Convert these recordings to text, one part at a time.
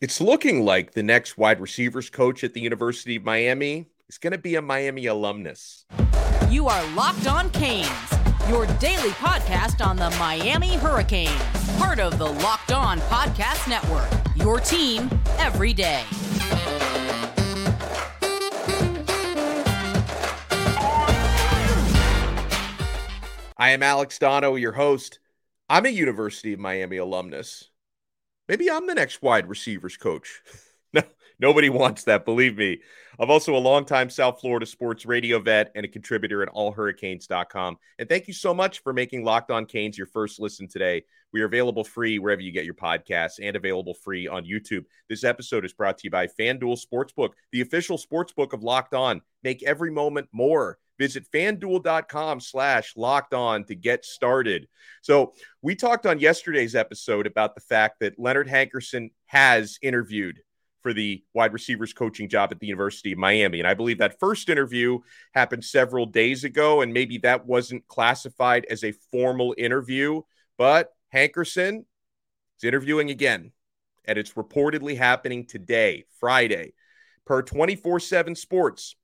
It's looking like the next wide receivers coach at the University of Miami is going to be a Miami alumnus. You are Locked On Canes, your daily podcast on the Miami Hurricanes, part of the Locked On Podcast Network. Your team every day. I am Alex Donno, your host. I'm a University of Miami alumnus. Maybe I'm the next wide receivers coach. no, nobody wants that, believe me. I'm also a longtime South Florida sports radio vet and a contributor at allhurricanes.com. And thank you so much for making Locked On Canes your first listen today. We are available free wherever you get your podcasts and available free on YouTube. This episode is brought to you by FanDuel Sportsbook, the official sportsbook of Locked On. Make every moment more. Visit fanduel.com slash locked on to get started. So, we talked on yesterday's episode about the fact that Leonard Hankerson has interviewed for the wide receivers coaching job at the University of Miami. And I believe that first interview happened several days ago, and maybe that wasn't classified as a formal interview. But Hankerson is interviewing again, and it's reportedly happening today, Friday. Per 24 7 Sports,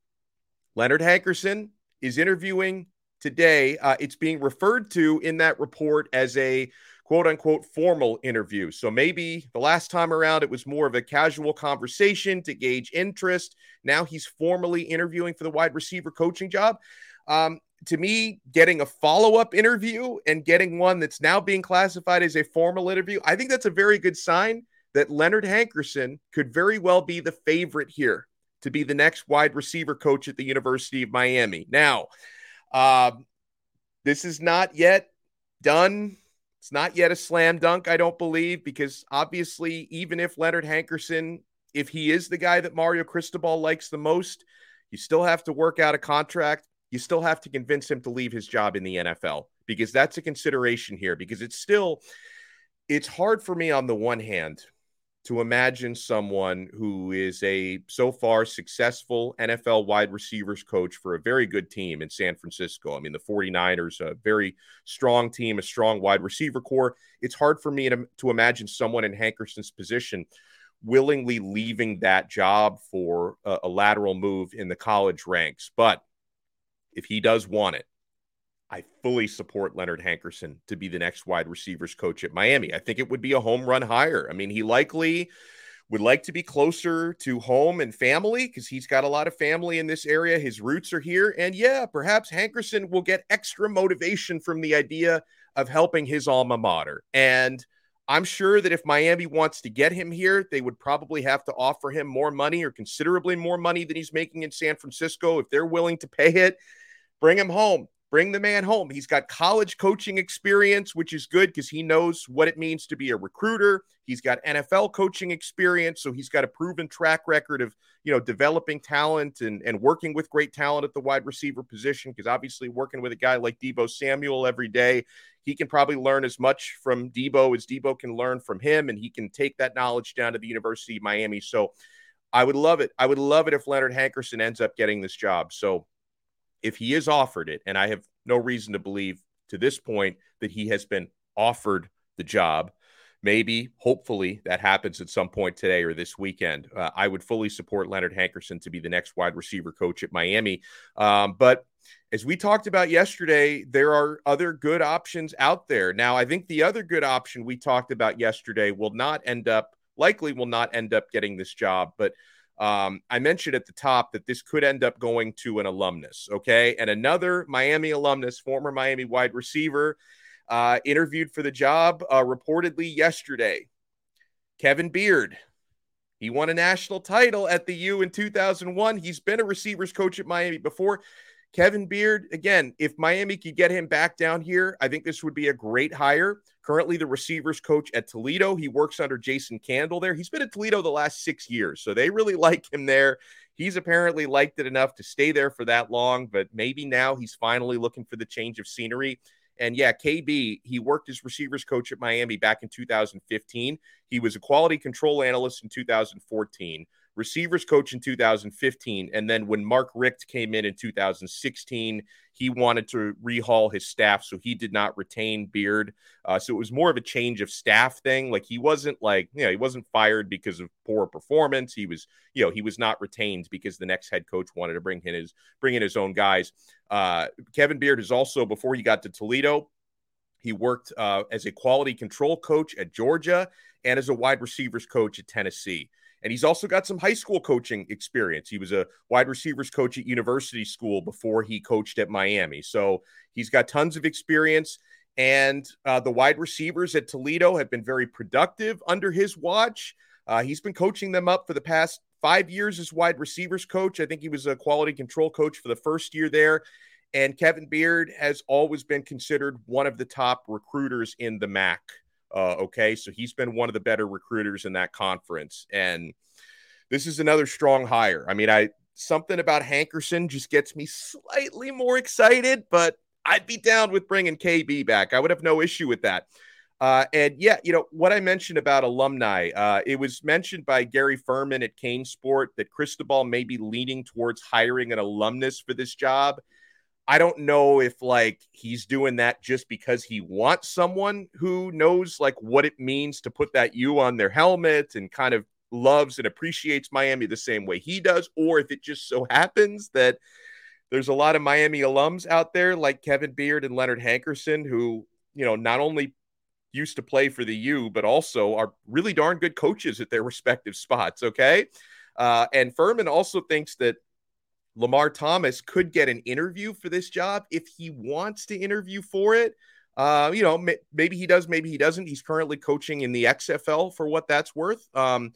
Leonard Hankerson is interviewing today. Uh, it's being referred to in that report as a quote unquote formal interview. So maybe the last time around it was more of a casual conversation to gauge interest. Now he's formally interviewing for the wide receiver coaching job. Um, to me, getting a follow up interview and getting one that's now being classified as a formal interview, I think that's a very good sign that Leonard Hankerson could very well be the favorite here to be the next wide receiver coach at the University of Miami. Now, uh, this is not yet done. It's not yet a slam dunk, I don't believe, because obviously, even if Leonard Hankerson, if he is the guy that Mario Cristobal likes the most, you still have to work out a contract. You still have to convince him to leave his job in the NFL because that's a consideration here. Because it's still, it's hard for me on the one hand to imagine someone who is a so far successful NFL wide receivers coach for a very good team in San Francisco. I mean, the 49ers, a very strong team, a strong wide receiver corps. It's hard for me to, to imagine someone in Hankerson's position willingly leaving that job for a, a lateral move in the college ranks. But if he does want it, I fully support Leonard Hankerson to be the next wide receivers coach at Miami. I think it would be a home run hire. I mean, he likely would like to be closer to home and family because he's got a lot of family in this area. His roots are here. And yeah, perhaps Hankerson will get extra motivation from the idea of helping his alma mater. And I'm sure that if Miami wants to get him here, they would probably have to offer him more money or considerably more money than he's making in San Francisco. If they're willing to pay it, bring him home. Bring the man home. He's got college coaching experience, which is good because he knows what it means to be a recruiter. He's got NFL coaching experience, so he's got a proven track record of you know developing talent and and working with great talent at the wide receiver position. Because obviously, working with a guy like Deebo Samuel every day, he can probably learn as much from Deebo as Deebo can learn from him, and he can take that knowledge down to the University of Miami. So, I would love it. I would love it if Leonard Hankerson ends up getting this job. So if he is offered it, and I have no reason to believe to this point that he has been offered the job, maybe, hopefully, that happens at some point today or this weekend. Uh, I would fully support Leonard Hankerson to be the next wide receiver coach at Miami. Um, but as we talked about yesterday, there are other good options out there. Now, I think the other good option we talked about yesterday will not end up, likely will not end up getting this job, but um, I mentioned at the top that this could end up going to an alumnus, okay? And another Miami alumnus, former Miami wide receiver, uh, interviewed for the job uh, reportedly yesterday. Kevin Beard. He won a national title at the U in 2001. He's been a receivers coach at Miami before. Kevin Beard, again, if Miami could get him back down here, I think this would be a great hire. Currently, the receivers coach at Toledo. He works under Jason Candle there. He's been at Toledo the last six years, so they really like him there. He's apparently liked it enough to stay there for that long, but maybe now he's finally looking for the change of scenery. And yeah, KB, he worked as receivers coach at Miami back in 2015. He was a quality control analyst in 2014 receivers coach in 2015. And then when Mark Richt came in in 2016, he wanted to rehaul his staff. So he did not retain Beard. Uh, so it was more of a change of staff thing. Like he wasn't like, you know, he wasn't fired because of poor performance. He was, you know, he was not retained because the next head coach wanted to bring in his, bring in his own guys. Uh, Kevin Beard is also, before he got to Toledo, he worked uh, as a quality control coach at Georgia and as a wide receivers coach at Tennessee. And he's also got some high school coaching experience. He was a wide receivers coach at university school before he coached at Miami. So he's got tons of experience. And uh, the wide receivers at Toledo have been very productive under his watch. Uh, he's been coaching them up for the past five years as wide receivers coach. I think he was a quality control coach for the first year there. And Kevin Beard has always been considered one of the top recruiters in the MAC. Uh, okay, so he's been one of the better recruiters in that conference, and this is another strong hire. I mean, I something about Hankerson just gets me slightly more excited, but I'd be down with bringing KB back. I would have no issue with that. Uh, and yeah, you know what I mentioned about alumni. Uh, it was mentioned by Gary Ferman at CaneSport that Cristobal may be leaning towards hiring an alumnus for this job. I don't know if like he's doing that just because he wants someone who knows like what it means to put that U on their helmet and kind of loves and appreciates Miami the same way he does, or if it just so happens that there's a lot of Miami alums out there like Kevin Beard and Leonard Hankerson who, you know, not only used to play for the U, but also are really darn good coaches at their respective spots. Okay. Uh, and Ferman also thinks that Lamar Thomas could get an interview for this job if he wants to interview for it. Uh, you know, maybe he does, maybe he doesn't. He's currently coaching in the XFL for what that's worth. Um,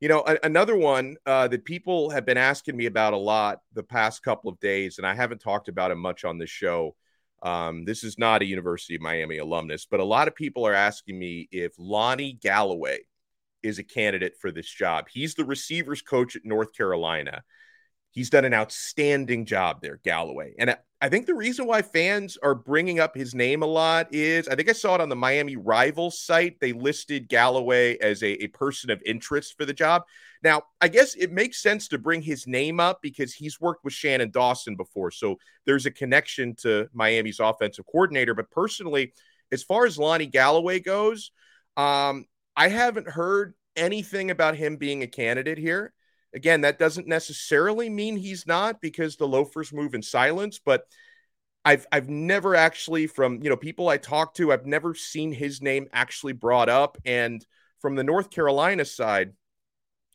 you know, a- another one uh, that people have been asking me about a lot the past couple of days, and I haven't talked about him much on this show. Um, this is not a University of Miami alumnus, but a lot of people are asking me if Lonnie Galloway is a candidate for this job. He's the receivers coach at North Carolina. He's done an outstanding job there, Galloway. And I think the reason why fans are bringing up his name a lot is I think I saw it on the Miami Rivals site. They listed Galloway as a, a person of interest for the job. Now, I guess it makes sense to bring his name up because he's worked with Shannon Dawson before. So there's a connection to Miami's offensive coordinator. But personally, as far as Lonnie Galloway goes, um, I haven't heard anything about him being a candidate here. Again, that doesn't necessarily mean he's not because the loafers move in silence, but I've I've never actually from you know people I talk to, I've never seen his name actually brought up. And from the North Carolina side,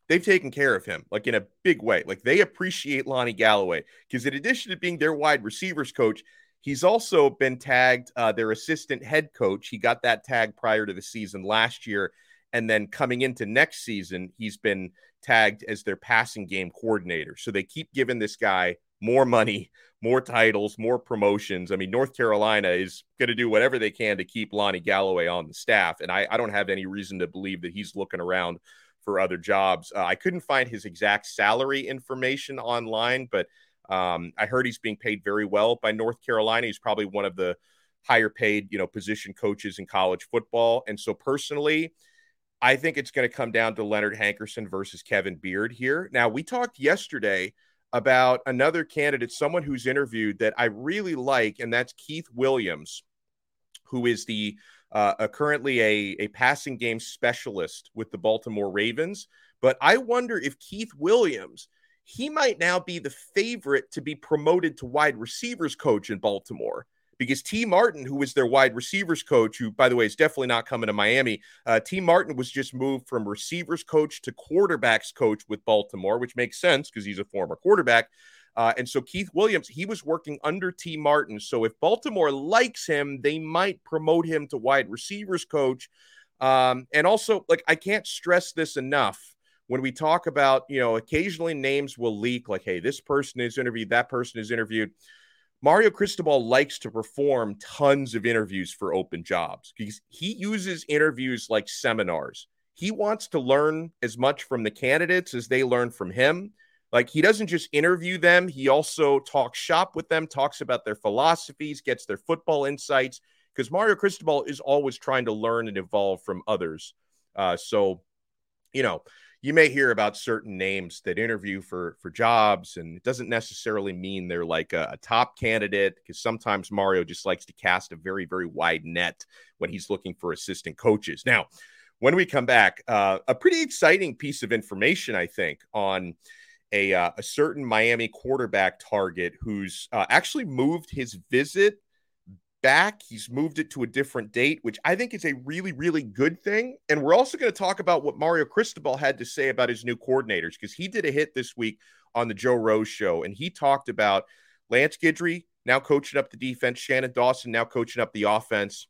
they've taken care of him like in a big way. Like they appreciate Lonnie Galloway because in addition to being their wide receivers coach, he's also been tagged uh, their assistant head coach. He got that tag prior to the season last year. And then coming into next season, he's been tagged as their passing game coordinator. So they keep giving this guy more money, more titles, more promotions. I mean, North Carolina is going to do whatever they can to keep Lonnie Galloway on the staff. And I, I don't have any reason to believe that he's looking around for other jobs. Uh, I couldn't find his exact salary information online, but um, I heard he's being paid very well by North Carolina. He's probably one of the higher paid, you know, position coaches in college football. And so personally, I think it's going to come down to Leonard Hankerson versus Kevin Beard here. Now, we talked yesterday about another candidate, someone who's interviewed that I really like, and that's Keith Williams, who is the uh, currently a, a passing game specialist with the Baltimore Ravens. But I wonder if Keith Williams, he might now be the favorite to be promoted to wide receivers coach in Baltimore because Tee Martin, who was their wide receivers coach, who, by the way, is definitely not coming to Miami, uh, Tee Martin was just moved from receivers coach to quarterbacks coach with Baltimore, which makes sense because he's a former quarterback. Uh, and so Keith Williams, he was working under Tee Martin. So if Baltimore likes him, they might promote him to wide receivers coach. Um, and also, like, I can't stress this enough when we talk about, you know, occasionally names will leak, like, hey, this person is interviewed, that person is interviewed. Mario Cristobal likes to perform tons of interviews for open jobs because he uses interviews like seminars. He wants to learn as much from the candidates as they learn from him. Like he doesn't just interview them, he also talks shop with them, talks about their philosophies, gets their football insights because Mario Cristobal is always trying to learn and evolve from others. Uh, so, you know, you may hear about certain names that interview for for jobs, and it doesn't necessarily mean they're like a, a top candidate because sometimes Mario just likes to cast a very very wide net when he's looking for assistant coaches. Now, when we come back, uh, a pretty exciting piece of information, I think, on a, uh, a certain Miami quarterback target who's uh, actually moved his visit back. He's moved it to a different date, which I think is a really, really good thing. And we're also going to talk about what Mario Cristobal had to say about his new coordinators because he did a hit this week on the Joe Rose show. And he talked about Lance Guidry now coaching up the defense, Shannon Dawson now coaching up the offense.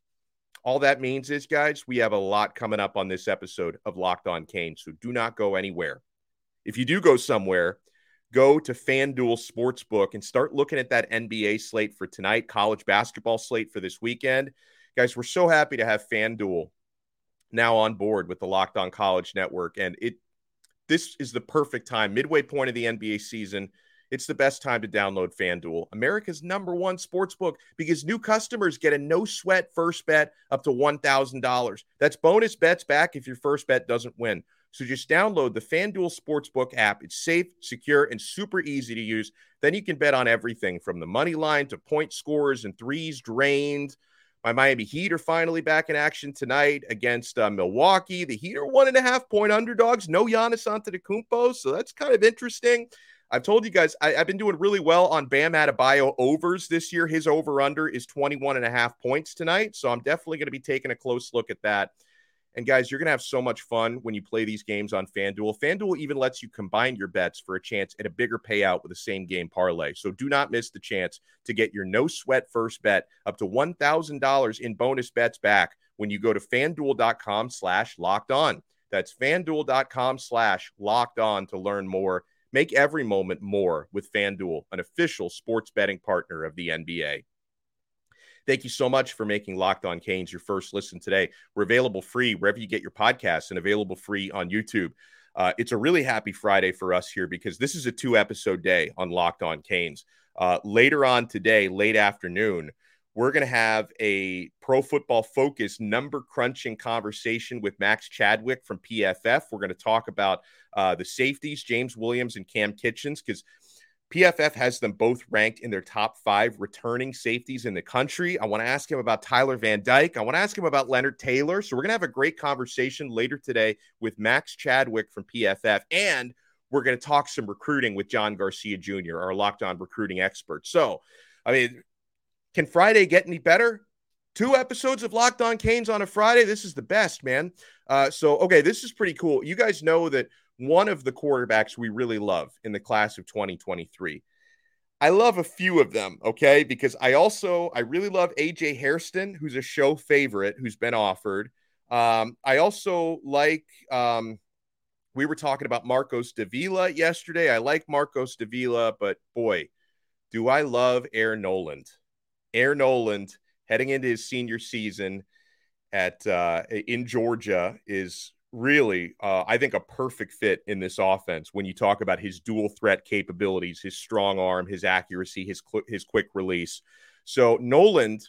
All that means is, guys, we have a lot coming up on this episode of Locked On Kane. So do not go anywhere. If you do go somewhere, go to FanDuel Sportsbook and start looking at that NBA slate for tonight, college basketball slate for this weekend. Guys, we're so happy to have FanDuel now on board with the Locked On College Network. And it this is the perfect time, midway point of the NBA season. It's the best time to download FanDuel, America's number one sports book, because new customers get a no sweat first bet up to $1,000. That's bonus bets back if your first bet doesn't win. So just download the FanDuel Sportsbook app. It's safe, secure, and super easy to use. Then you can bet on everything from the money line to point scores and threes drained. My Miami Heat are finally back in action tonight against uh, Milwaukee. The Heat are one and a half point underdogs. No Giannis Antetokounmpo, so that's kind of interesting. I've told you guys I, have been doing really well on Bam Adebayo overs this year. His over under is 21 and a half points tonight. So I'm definitely going to be taking a close look at that. And guys, you're going to have so much fun when you play these games on FanDuel. FanDuel even lets you combine your bets for a chance at a bigger payout with a same game parlay. So do not miss the chance to get your no sweat first bet up to $1,000 in bonus bets back when you go to fanduel.com slash locked on. That's fanduel.com slash locked on to learn more. Make every moment more with FanDuel, an official sports betting partner of the NBA. Thank you so much for making Locked On Canes your first listen today. We're available free wherever you get your podcasts and available free on YouTube. Uh, it's a really happy Friday for us here because this is a two episode day on Locked On Canes. Uh, later on today, late afternoon, we're going to have a pro football focus number crunching conversation with Max Chadwick from PFF. We're going to talk about uh, the safeties, James Williams and Kam Kinchens, because PFF has them both ranked in their top five returning safeties in the country. I want to ask him about Tyler Van Dyke. I want to ask him about Leonard Taylor. So we're going to have a great conversation later today with Max Chadwick from PFF. And we're going to talk some recruiting with John Garcia Jr., our locked on recruiting expert. So, I mean, can Friday get any better? Two episodes of Locked On Canes on a Friday. This is the best, man. Uh, so, okay, this is pretty cool. You guys know that one of the quarterbacks we really love in the class of 2023. I love a few of them, okay? Because I also I really love AJ Hairston, who's a show favorite who's been offered. Um, I also like um, we were talking about Marcos Davila yesterday. I like Marcos Davila, but boy, do I love Air Noland. Air Noland heading into his senior season at uh, in Georgia is really, uh, I think, a perfect fit in this offense when you talk about his dual threat capabilities, his strong arm, his accuracy, his cl- his quick release. So Noland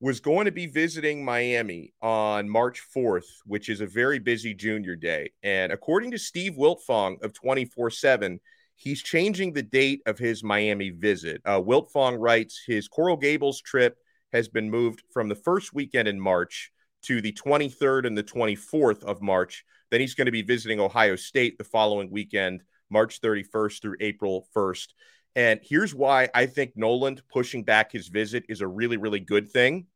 was going to be visiting Miami on March 4th, which is a very busy junior day. And according to Steve Wiltfong of 24 7, he's changing the date of his Miami visit. Uh, Wiltfong writes his Coral Gables trip has been moved from the first weekend in March to the 23rd and the 24th of March. Then he's going to be visiting Ohio State the following weekend, March 31st through April 1st. And here's why I think Noland pushing back his visit is a really, really good thing.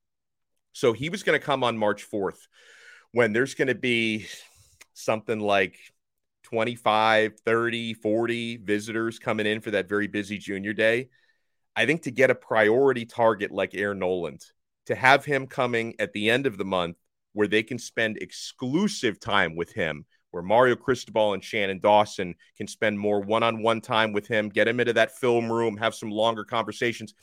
So he was going to come on March 4th when there's going to be something like 25, 30, 40 visitors coming in for that very busy junior day. I think to get a priority target like Air Noland to have him coming at the end of the month where they can spend exclusive time with him, where Mario Cristobal and Shannon Dawson can spend more one on one time with him, get him into that film room, have some longer conversations.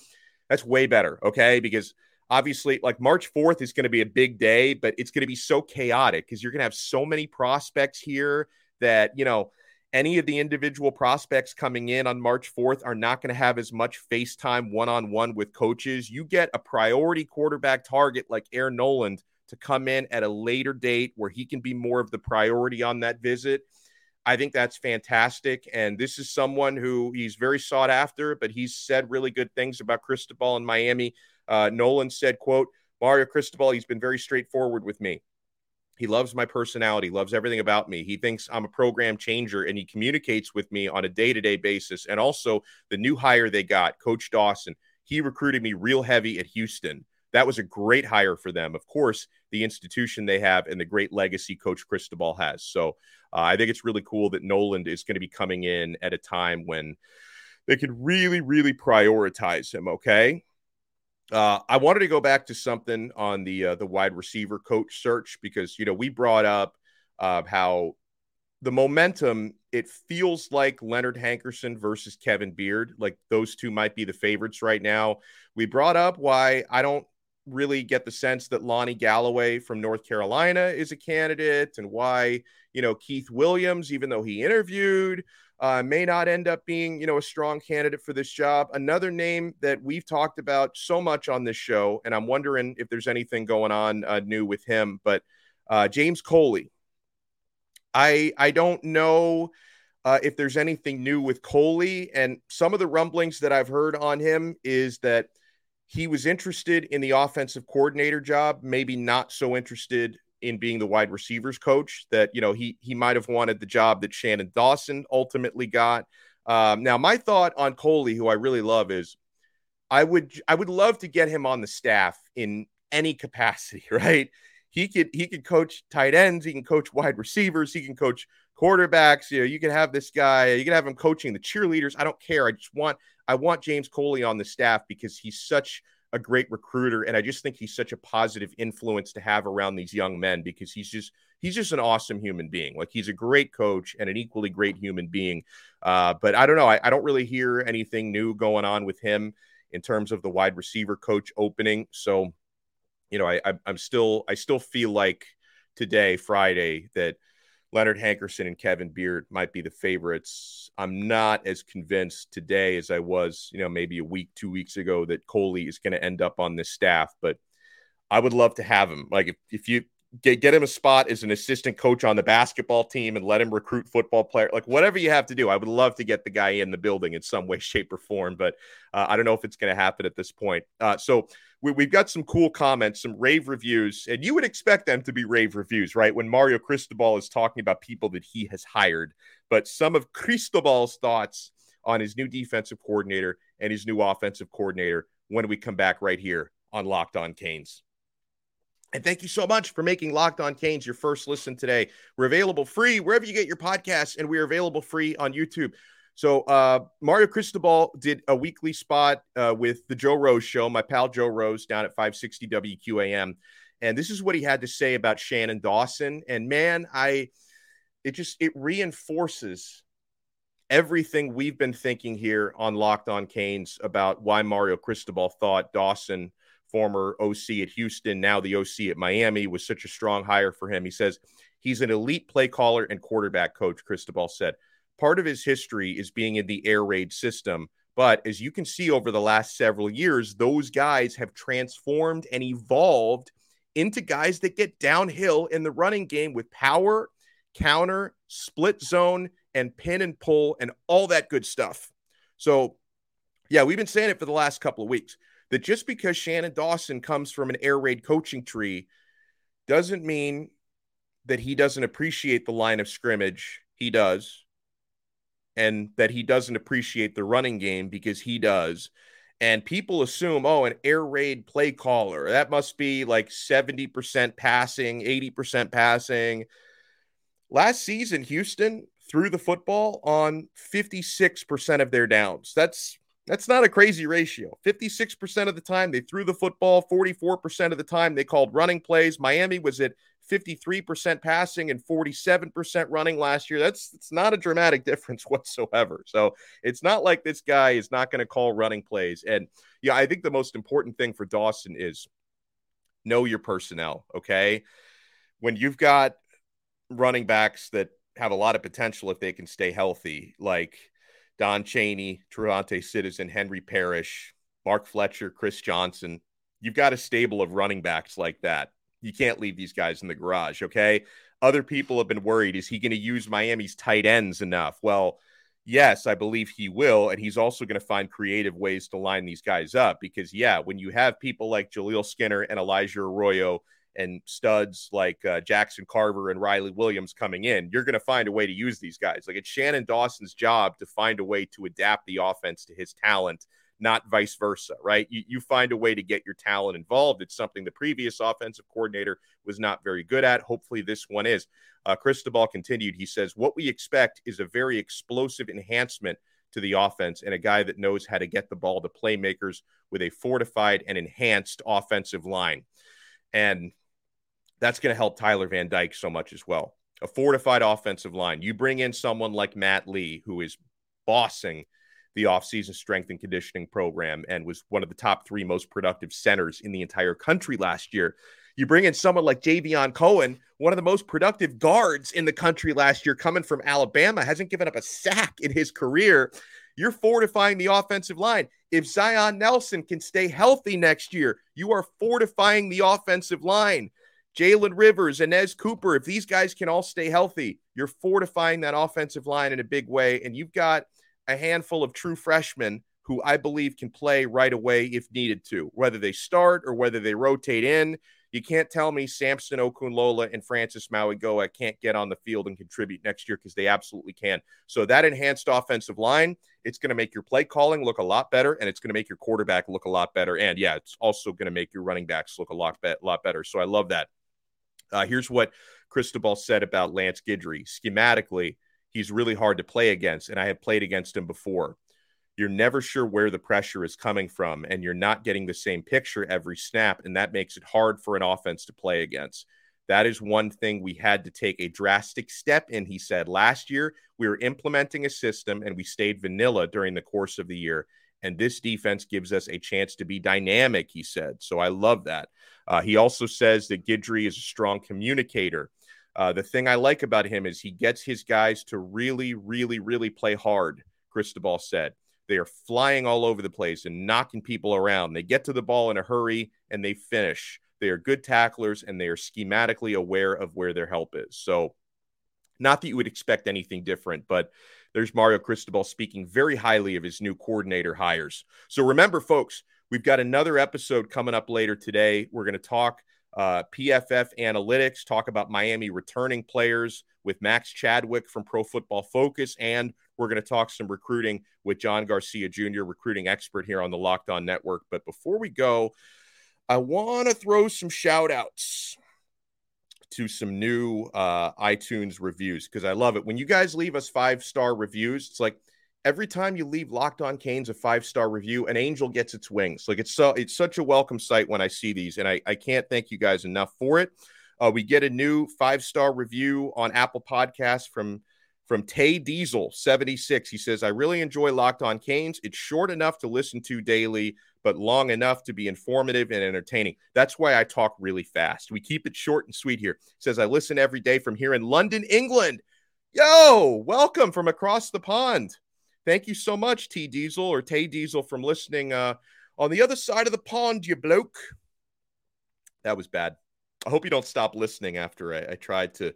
That's way better. Okay. Because obviously, like March 4th is going to be a big day, but it's going to be so chaotic because you're going to have so many prospects here that, you know, any of the individual prospects coming in on March 4th are not going to have as much FaceTime one on one with coaches. You get a priority quarterback target like Air Noland to come in at a later date where he can be more of the priority on that visit. I think that's fantastic. And this is someone who he's very sought after, but he's said really good things about Cristobal in Miami. Uh, Noland said, quote, Mario Cristobal, he's been very straightforward with me. He loves my personality, loves everything about me. He thinks I'm a program changer and he communicates with me on a day to day basis. And also, the new hire they got, Coach Dawson, he recruited me real heavy at Houston. That was a great hire for them. Of course, the institution they have and the great legacy Coach Cristobal has. So uh, I think it's really cool that Noland is going to be coming in at a time when they could really, really prioritize him. Okay. Uh, I wanted to go back to something on the uh, the wide receiver coach search because you know we brought up uh, how the momentum it feels like Leonard Hankerson versus Kevin Beard like those two might be the favorites right now. We brought up why I don't really get the sense that Lonnie Galloway from North Carolina is a candidate and why, you know, Keith Williams, even though he interviewed, uh, may not end up being, you know, a strong candidate for this job. Another name that we've talked about so much on this show, and I'm wondering if there's anything going on uh, new with him, but uh, James Coley. I I don't know uh, if there's anything new with Coley, and some of the rumblings that I've heard on him is that – he was interested in the offensive coordinator job, maybe not so interested in being the wide receivers coach. That you know he he might have wanted the job that Shannon Dawson ultimately got. Um, now, my thought on Coley, who I really love, is I would I would love to get him on the staff in any capacity. Right? He could he could coach tight ends. He can coach wide receivers. He can coach quarterbacks. You know, you can have this guy. You can have him coaching the cheerleaders. I don't care. I just want I want James Coley on the staff because he's such a great recruiter and I just think he's such a positive influence to have around these young men because he's just he's just an awesome human being. Like he's a great coach and an equally great human being. Uh, but I don't know. I, I don't really hear anything new going on with him in terms of the wide receiver coach opening. So, you know, I, I I'm still I still feel like today, Friday, that Leonard Hankerson and Kevin Beard might be the favorites. I'm not as convinced today as I was, you know, maybe a week, two weeks ago that Coley is going to end up on this staff, but I would love to have him. Like if, if you get, get him a spot as an assistant coach on the basketball team and let him recruit football player, like whatever you have to do, I would love to get the guy in the building in some way, shape, or form. But uh, I don't know if it's going to happen at this point. Uh, so we, have got some cool comments, some rave reviews, and you would expect them to be rave reviews, right? When Mario Cristobal is talking about people that he has hired, but some of Cristobal's thoughts on his new defensive coordinator and his new offensive coordinator when we come back right here on Locked On Canes. And thank you so much for making Locked On Canes your first listen today. We're available free wherever you get your podcasts, and we're available free on YouTube. So uh, Mario Cristobal did a weekly spot uh, with the Joe Rose Show, my pal Joe Rose down at 560 WQAM, and this is what he had to say about Shannon Dawson. And man, I it just it reinforces everything we've been thinking here on Locked On Canes about why Mario Cristobal thought Dawson, former OC at Houston, now the OC at Miami, was such a strong hire for him. He says he's an elite play caller and quarterback coach. Cristobal said part of his history is being in the air raid system. But as you can see over the last several years, those guys have transformed and evolved into guys that get downhill in the running game with power, counter, split zone, and pin and pull, and all that good stuff. So, yeah, we've been saying it for the last couple of weeks that just because Shannon Dawson comes from an air raid coaching tree doesn't mean that he doesn't appreciate the line of scrimmage. He does and that he doesn't appreciate the running game because he does. And people assume, oh, an air raid play caller, that must be like 70% passing, 80% passing. Last season, Houston threw the football on 56% of their downs. That's that's not a crazy ratio. 56% of the time they threw the football, 44% of the time they called running plays. Miami was at 53% passing and 47% running last year. That's it's not a dramatic difference whatsoever. So it's not like this guy is not going to call running plays. And yeah, I think the most important thing for Dawson is know your personnel. Okay. When you've got running backs that have a lot of potential if they can stay healthy, like Don Chaney, TreVonte' Citizen, Henry Parrish, Mark Fletcher, Chris Johnson. You've got a stable of running backs like that you can't leave these guys in the garage. Okay. other people have been worried is he going to use Miami's tight ends enough? Well, yes, I believe he will. And he's also going to find creative ways to line these guys up because, yeah, when you have people like Jaleel Skinner and Elijah Arroyo and studs like uh, Jackson Carver and Riley Williams coming in, you're going to find a way to use these guys. Like it's Shannon Dawson's job to find a way to adapt the offense to his talent, not vice versa, right? You, you find a way to get your talent involved. It's something the previous offensive coordinator was not very good at. Hopefully, this one is. Uh, Cristobal continued. He says, What we expect is a very explosive enhancement to the offense and a guy that knows how to get the ball to playmakers with a fortified and enhanced offensive line. And that's going to help Tyler Van Dyke so much as well. A fortified offensive line. You bring in someone like Matt Lee, who is bossing the offseason strength and conditioning program and was one of the top three most productive centers in the entire country last year. You bring in someone like Javion Cohen, one of the most productive guards in the country last year, coming from Alabama, hasn't given up a sack in his career. You're fortifying the offensive line. If Zion Nelson can stay healthy next year, you are fortifying the offensive line. Jalen Rivers, Anez Cooper, if these guys can all stay healthy, you're fortifying that offensive line in a big way. And you've got a handful of true freshmen who I believe can play right away if needed to, whether they start or whether they rotate in. You can't tell me Samson Okunlola and Francis Mauigoa can't get on the field and contribute next year because they absolutely can. So that enhanced offensive line, it's going to make your play calling look a lot better, and it's going to make your quarterback look a lot better. And yeah, it's also going to make your running backs look a lot, be- lot better. So I love that. Uh, here's what Cristobal said about Lance Guidry. Schematically, he's really hard to play against, and I have played against him before. You're never sure where the pressure is coming from, and you're not getting the same picture every snap, and that makes it hard for an offense to play against. That is one thing we had to take a drastic step in, he said. Last year, we were implementing a system and we stayed vanilla during the course of the year. And this defense gives us a chance to be dynamic, he said. So I love that. Uh, he also says that Guidry is a strong communicator. Uh, the thing I like about him is he gets his guys to really, really, really play hard, Cristobal said. They are flying all over the place and knocking people around. They get to the ball in a hurry and they finish. They are good tacklers and they are schematically aware of where their help is. So, not that you would expect anything different, but there's Mario Cristobal speaking very highly of his new coordinator hires. So, remember, folks, We've got another episode coming up later today. We're going to talk uh, PFF analytics, talk about Miami returning players with Max Chadwick from Pro Football Focus, and we're going to talk some recruiting with John Garcia Jr., recruiting expert here on the Locked On Network. But before we go, I want to throw some shout outs to some new uh, iTunes reviews because I love it. When you guys leave us five star reviews, it's like, every time you leave Locked On Canes a five star review, an angel gets its wings. Like it's so it's such a welcome sight when I see these, and I, I can't thank you guys enough for it. Uh, we get a new five star review on Apple Podcasts from from Tay Diesel 76. He says, I really enjoy Locked On Canes. It's short enough to listen to daily, but long enough to be informative and entertaining. That's why I talk really fast. We keep it short and sweet here. He says, I listen every day from here in London, England. Yo, welcome from across the pond. Thank you so much, T Diesel or Tay Diesel, from listening uh, on the other side of the pond, you bloke. That was bad. I hope you don't stop listening after I, I tried to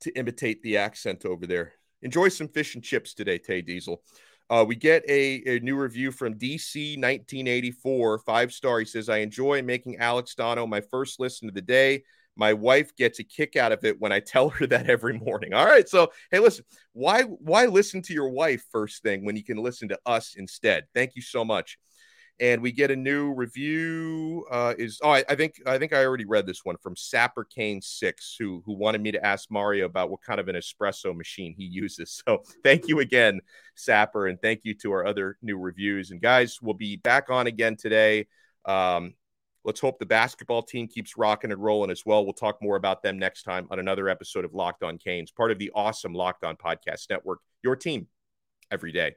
to imitate the accent over there. Enjoy some fish and chips today, Tay Diesel. Uh, we get a, a, new review from DC 1984, five star. He says, I enjoy making Alex Donno my first listen of the day. My wife gets a kick out of it when I tell her that every morning. All right. So, hey, listen, why why listen to your wife first thing when you can listen to us instead? Thank you so much. And we get a new review. Uh, is oh, I, I think I think I already read this one from Sapper Kane Six, who who wanted me to ask Mario about what kind of an espresso machine he uses. So thank you again, Sapper, and thank you to our other new reviews. And guys, we'll be back on again today. Um, Let's hope the basketball team keeps rocking and rolling as well. We'll talk more about them next time on another episode of Locked On Canes, part of the awesome Locked On Podcast Network, your team every day.